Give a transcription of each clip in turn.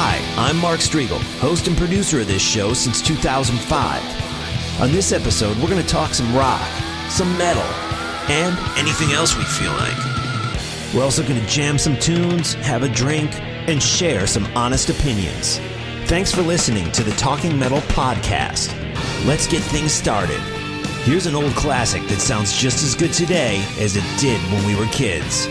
Hi, I'm Mark Strigl, host and producer of this show since 2005. On this episode, we're going to talk some rock, some metal, and anything else we feel like. We're also going to jam some tunes, have a drink, and share some honest opinions. Thanks for listening to the Talking Metal Podcast. Let's get things started. Here's an old classic that sounds just as good today as it did when we were kids.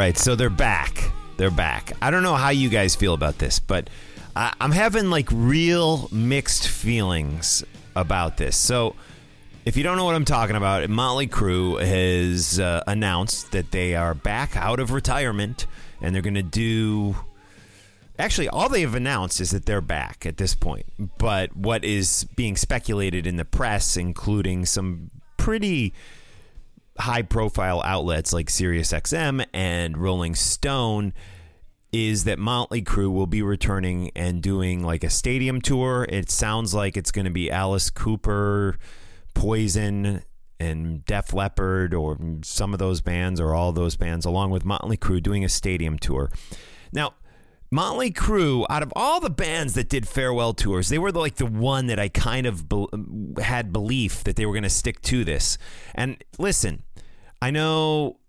Right. So they're back. They're back. I don't know how you guys feel about this, but I, I'm having like real mixed feelings about this. So, if you don't know what I'm talking about, Motley Crue has uh, announced that they are back out of retirement and they're going to do. Actually, all they have announced is that they're back at this point. But what is being speculated in the press, including some pretty high profile outlets like SiriusXM and Rolling Stone is that Motley Crue will be returning and doing like a stadium tour. It sounds like it's going to be Alice Cooper, Poison, and Def Leppard, or some of those bands, or all those bands, along with Motley Crue, doing a stadium tour. Now, Motley Crue, out of all the bands that did farewell tours, they were like the one that I kind of be- had belief that they were going to stick to this. And listen, I know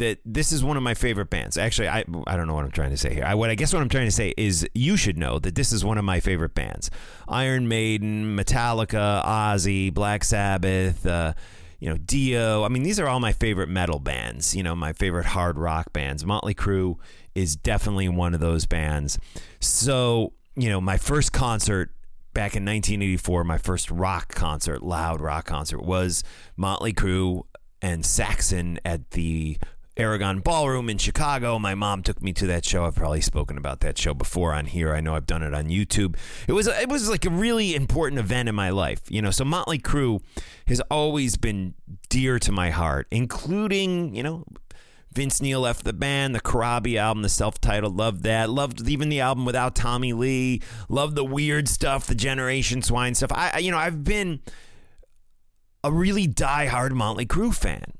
that this is one of my favorite bands. Actually, I I don't know what I'm trying to say here. I, what I guess what I'm trying to say is you should know that this is one of my favorite bands. Iron Maiden, Metallica, Ozzy, Black Sabbath, uh, you know, Dio. I mean, these are all my favorite metal bands. You know, my favorite hard rock bands. Motley Crue is definitely one of those bands. So, you know, my first concert back in 1984, my first rock concert, loud rock concert, was Motley Crue and Saxon at the Aragon Ballroom in Chicago. My mom took me to that show. I've probably spoken about that show before on here. I know I've done it on YouTube. It was it was like a really important event in my life, you know. So Motley Crue has always been dear to my heart, including you know. Vince Neil left the band, the Corabi album, the self-titled, loved that. Loved even the album without Tommy Lee. Loved the weird stuff, the Generation Swine stuff. I, you know, I've been a really die-hard Motley Crue fan.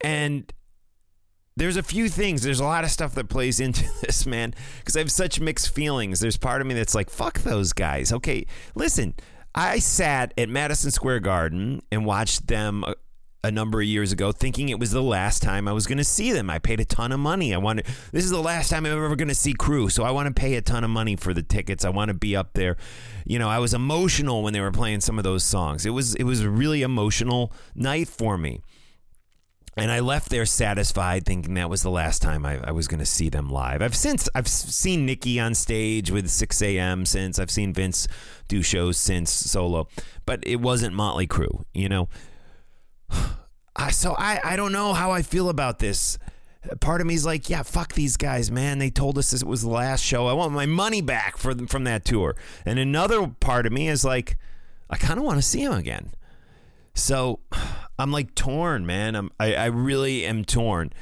And there's a few things. There's a lot of stuff that plays into this, man, because I have such mixed feelings. There's part of me that's like, fuck those guys. Okay, listen, I sat at Madison Square Garden and watched them uh, a, number of years ago thinking it was the last time I was going to see them. I paid a ton of money. I wanted, this is the last time I'm ever going to see Crue, So I want to pay a ton of money for the tickets. I want to be up there. You know, I was emotional when they were playing some of those songs. It was, it was a really emotional night for me. And I left there satisfied, thinking that was the last time I, I was going to see them live. I've since I've seen Nikki on stage with Sixx:A.M. since I've seen Vince do shows since solo, but it wasn't Motley Crue, you know. I, so I I don't know how I feel about this. Part of me is like, yeah, fuck these guys, man. They told us this was the last show. I want my money back for from that tour. And another part of me is like, I kind of want to see him again. So I'm like torn, man. I'm I, I really am torn.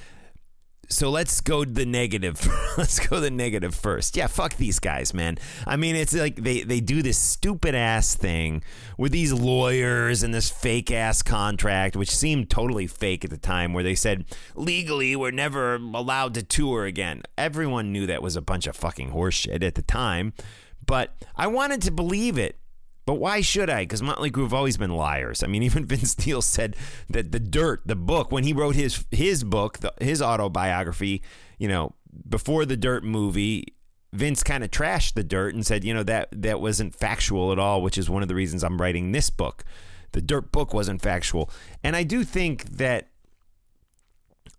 So let's go the negative. let's go the negative first. Yeah, fuck these guys, man. I mean, it's like they, they do this stupid ass thing with these lawyers and this fake ass contract, which seemed totally fake at the time, where they said legally we're never allowed to tour again. Everyone knew that was a bunch of fucking horseshit at the time, but I wanted to believe it but why should I? Because Motley Crue have always been liars. I mean, even Vince Neil said that the Dirt, the book, when he wrote his his book, the, his autobiography, you know, before the Dirt movie, Vince kind of trashed the Dirt and said, you know, that that wasn't factual at all, which is one of the reasons I'm writing this book. The Dirt book wasn't factual, and I do think that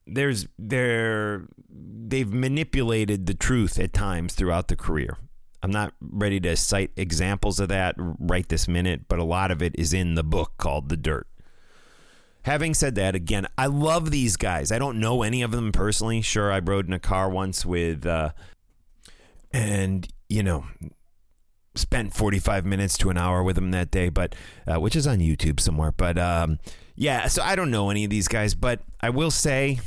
there's there they've manipulated the truth at times throughout the career. I'm not ready to cite examples of that right this minute, but a lot of it is in the book called The Dirt. Having said that, again, I love these guys. I don't know any of them personally. Sure, I rode in a car once with, uh, and, you know, spent 45 minutes to an hour with them that day, but, uh, which is on YouTube somewhere. But, um, yeah, so I don't know any of these guys, but I will say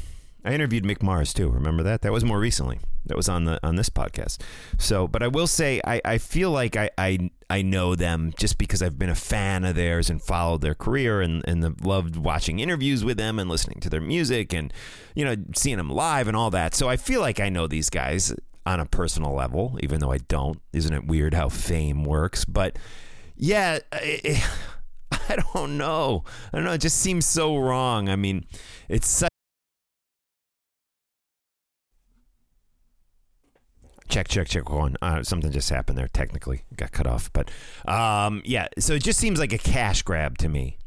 I interviewed Mick Mars too. Remember that? That was more recently that was on the on this podcast. So, but I will say I, I feel like I, I I know them just because I've been a fan of theirs and followed their career and and loved watching interviews with them and listening to their music and you know seeing them live and all that. So I feel like I know these guys on a personal level, even though I don't. Isn't it weird how fame works? But yeah. It, I don't know. I don't know. It just seems so wrong. I mean, it's check check check one uh, something just happened there technically got cut off but um, yeah so it just seems like a cash grab to me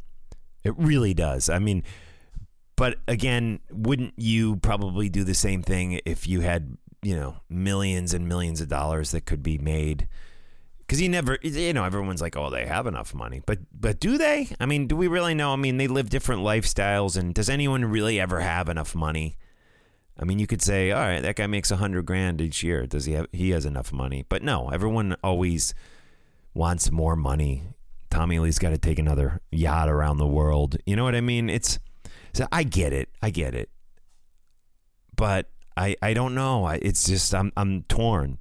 it really does i mean But again, wouldn't you probably do the same thing if you had, you know, millions and millions of dollars that could be made? Because you never, you know, everyone's like, oh, they have enough money, but but do they? I mean, do we really know? I mean, they live different lifestyles, and does anyone really ever have enough money? I mean, you could say, all right, that guy makes a hundred grand each year. Does he have? He has enough money, but no, everyone always wants more money. Tommy Lee's got to take another yacht around the world. You know what I mean? It's, so I get it, I get it, but I I don't know. I, it's just I'm I'm torn.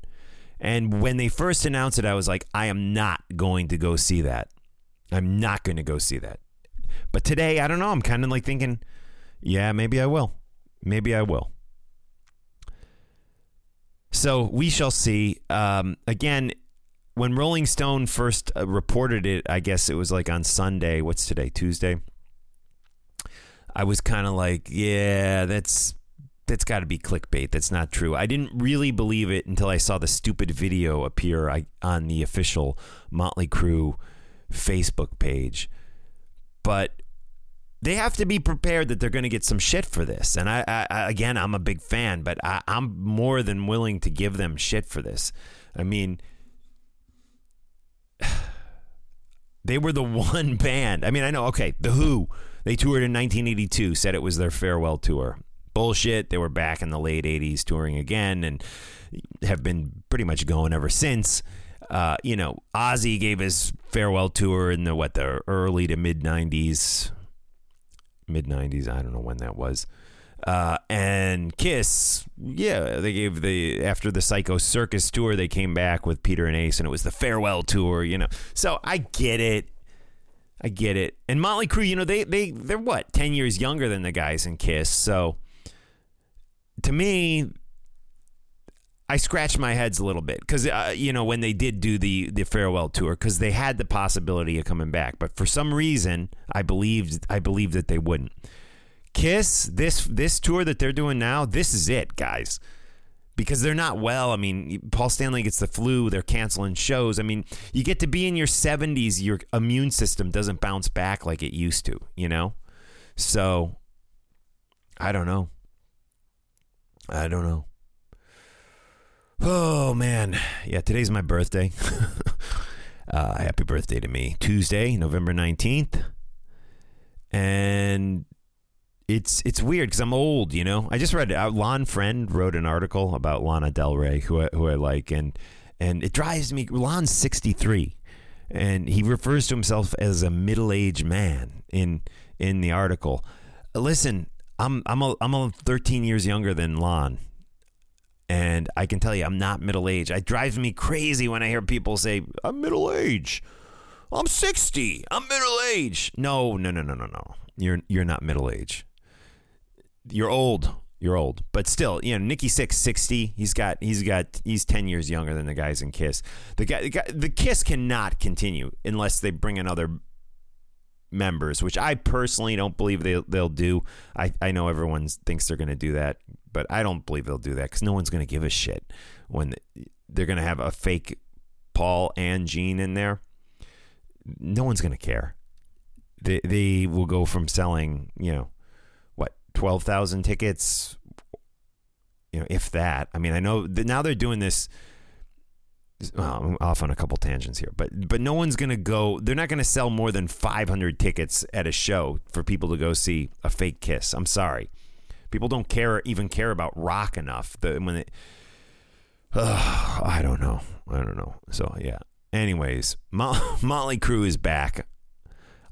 And when they first announced it, I was like, I am not going to go see that. I'm not going to go see that. But today, I don't know. I'm kind of like thinking, yeah, maybe I will. Maybe I will. So we shall see. Um, again, when Rolling Stone first uh, reported it, I guess it was like on Sunday. What's today? Tuesday. I was kind of like, yeah, that's that's got to be clickbait. That's not true. I didn't really believe it until I saw the stupid video appear on the official Motley Crue Facebook page. But they have to be prepared that they're going to get some shit for this. And I, I again, I'm a big fan, but I, I'm more than willing to give them shit for this. I mean, they were the one band. I mean, I know. Okay, the Who. They toured in 1982. Said it was their farewell tour bullshit. They were back in the late 80s touring again and have been pretty much going ever since. Uh, you know, Ozzy gave his farewell tour in the what the early to mid 90s. Mid 90s, I don't know when that was. Uh, and Kiss, yeah, they gave the after the Psycho Circus tour, they came back with Peter and Ace, and it was the farewell tour, you know. So I get it, I get it. And Motley Crue, you know, they they they're what ten years younger than the guys in Kiss, so to me, I scratched my heads a little bit because uh, you know when they did do the the farewell tour because they had the possibility of coming back, but for some reason I believed I believed that they wouldn't. Kiss this this tour that they're doing now, this is it, guys. Because they're not well. I mean, Paul Stanley gets the flu. They're canceling shows. I mean, you get to be in your 70s, your immune system doesn't bounce back like it used to, you know? So, I don't know. I don't know. Oh man, yeah. Today's my birthday. uh, happy birthday to me. Tuesday, November nineteenth, and it's it's weird because I'm old. You know, I just read uh, Lonn Friend wrote an article about Lana Del Rey, who I, who I like, and and it drives me. Lonn's sixty three, and he refers to himself as a middle aged man in in the article. Listen, I'm I'm a, I'm a 13 years younger than Lonn. And I can tell you, I'm not middle aged. It drives me crazy when I hear people say, I'm middle aged. I'm 60. I'm middle aged. No, no, no, no, no, no. You're you're not middle aged. You're old. You're old. But still, you know, Nikki Sixx 60. He's got he's got he's 10 years younger than the guys in Kiss. The guy, the, guy, the Kiss cannot continue unless they bring another members, which I personally don't believe they, they'll do. I, I know everyone thinks they're going to do that, but I don't believe they'll do that because no one's going to give a shit when they're going to have a fake Paul and Gene in there. No one's going to care. They, they will go from selling, you know, what, 12,000 tickets, you know, if that. I mean, I know now they're doing this well, I'm off on a couple tangents here, but but no one's gonna go. They're not gonna sell more than 500 tickets at a show for people to go see a fake Kiss. I'm sorry, people don't care even care about rock enough. The, when it, uh, I don't know, I don't know. So yeah. Anyways, Mo- Motley Crue is back.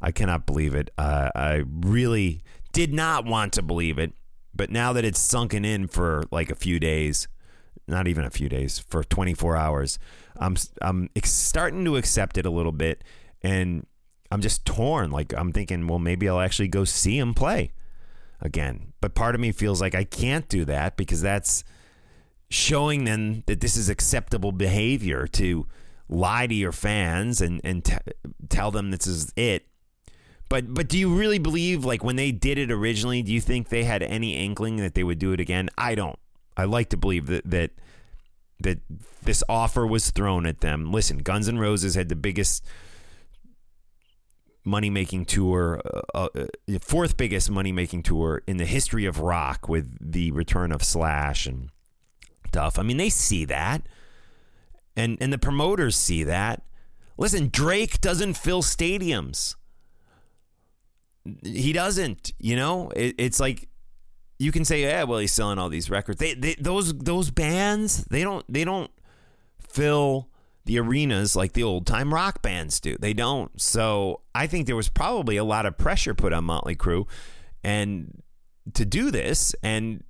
I cannot believe it. Uh, I really did not want to believe it, but now that it's sunken in for like a few days not even a few days, for 24 hours. I'm I'm starting to accept it a little bit, and I'm just torn. Like I'm thinking, well, maybe I'll actually go see him play again. But part of me feels like I can't do that because that's showing them that this is acceptable behavior to lie to your fans and and t- tell them this is it. But but do you really believe like when they did it originally? Do you think they had any inkling that they would do it again? I don't. I like to believe that that that this offer was thrown at them. Listen, Guns N' Roses had the biggest money making tour, uh, uh, fourth biggest money making tour in the history of rock with the return of Slash and stuff. I mean, they see that, and and the promoters see that. Listen, Drake doesn't fill stadiums. He doesn't. You know, it, it's like you can say, yeah, well, he's selling all these records. They, they those those bands, they don't they don't fill the arenas like the old time rock bands do. They don't. So I think there was probably a lot of pressure put on Motley Crue and to do this and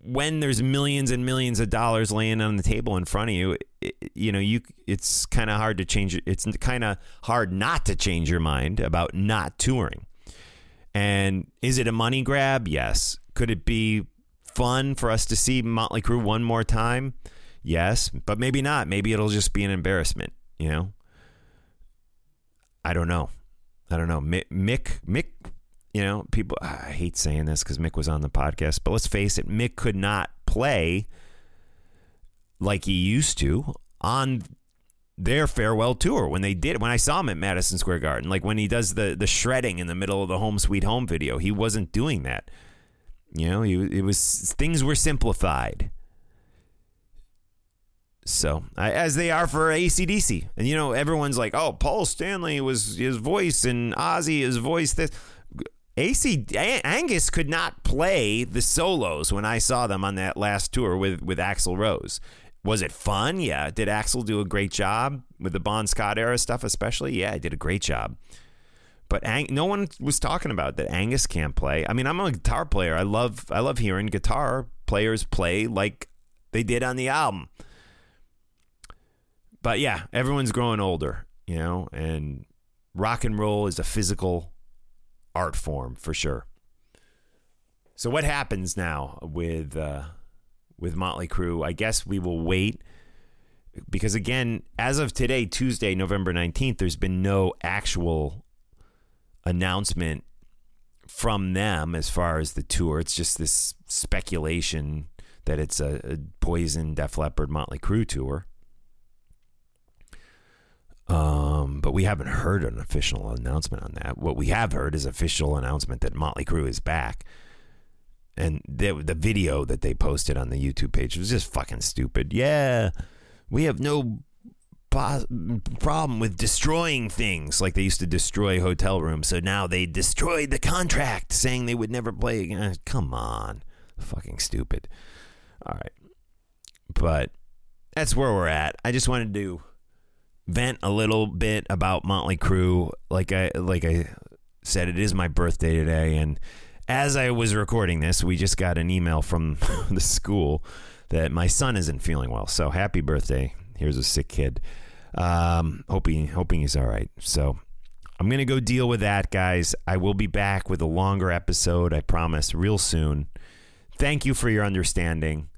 when there's millions and millions of dollars laying on the table in front of you, it, you know, you it's kind of hard to change it's kind of hard not to change your mind about not touring. And is it a money grab? Yes. Could it be fun for us to see Motley Crue one more time? Yes, but maybe not. Maybe it'll just be an embarrassment, you know? I don't know. I don't know. Mick, Mick, Mick you know, people, I hate saying this because Mick was on the podcast, but let's face it, Mick could not play like he used to on their farewell tour when they did when I saw him at Madison Square Garden. Like when he does the the shredding in the middle of the home sweet home video, he wasn't doing that. You know, he it was things were simplified. So, as they are for AC/DC. And, you know, everyone's like, oh, Paul Stanley was his voice and Ozzy his voice. This. AC Angus could not play the solos when I saw them on that last tour with, with Axl Rose. Was it fun? Yeah. Did Axl do a great job with the Bon Scott era stuff, especially? Yeah, I did a great job. But Ang- no one was talking about that Angus can't play. I mean, I'm a guitar player. I love I love hearing guitar players play like they did on the album but yeah, everyone's growing older, you know, and rock and roll is a physical art form for sure. So what happens now with uh, with Motley Crue? I guess we will wait because again, as of today, Tuesday, November nineteenth, there's been no actual announcement from them as far as the tour. It's just this speculation that it's a, a Poison, Def Leppard, Motley Crue tour. Um, but we haven't heard an official announcement on that. What we have heard is official announcement that Motley Crue is back. And the, the video that they posted on the YouTube page was just fucking stupid. Yeah, we have no problem with destroying things like they used to destroy hotel rooms. So now they destroyed the contract saying they would never play again. Uh, come on. Fucking stupid. All right. But that's where we're at. I just wanted to vent a little bit about Motley Crue. Like I like I said, it is my birthday today, and as I was recording this, we just got an email from the school that my son isn't feeling well. So happy birthday! Here's a sick kid. Um, hoping hoping he's all right. So I'm gonna go deal with that, guys. I will be back with a longer episode. I promise, real soon. Thank you for your understanding,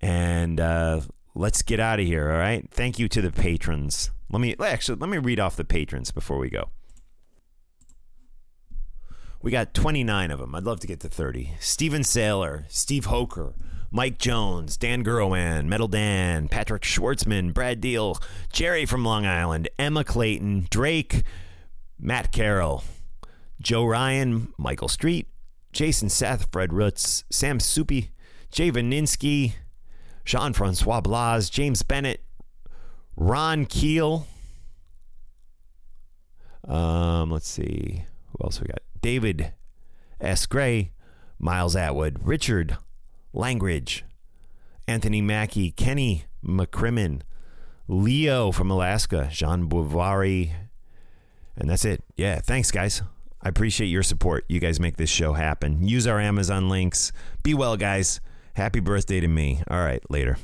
and uh, let's get out of here. All right. Thank you to the patrons. Let me actually let me read off the patrons before we go. We got 29 of them. I'd love to get to 30. Steven Saylor, Steve Hoker, Mike Jones, Dan Gurrowan, Metal Dan, Patrick Schwartzman, Brad Deal, Jerry from Long Island, Emma Clayton, Drake, Matt Carroll, Joe Ryan, Michael Street, Jason Seth, Fred Roots, Sam Soupy, Jay Vaninsky, Jean Francois Blas, James Bennett, Ron Keel. Um, let's see. Who else we got? David S. Gray, Miles Atwood, Richard Langridge, Anthony Mackey, Kenny McCrimmon, Leo from Alaska, Jean Bouvari. And that's it. Yeah, thanks, guys. I appreciate your support. You guys make this show happen. Use our Amazon links. Be well, guys. Happy birthday to me. All right, later.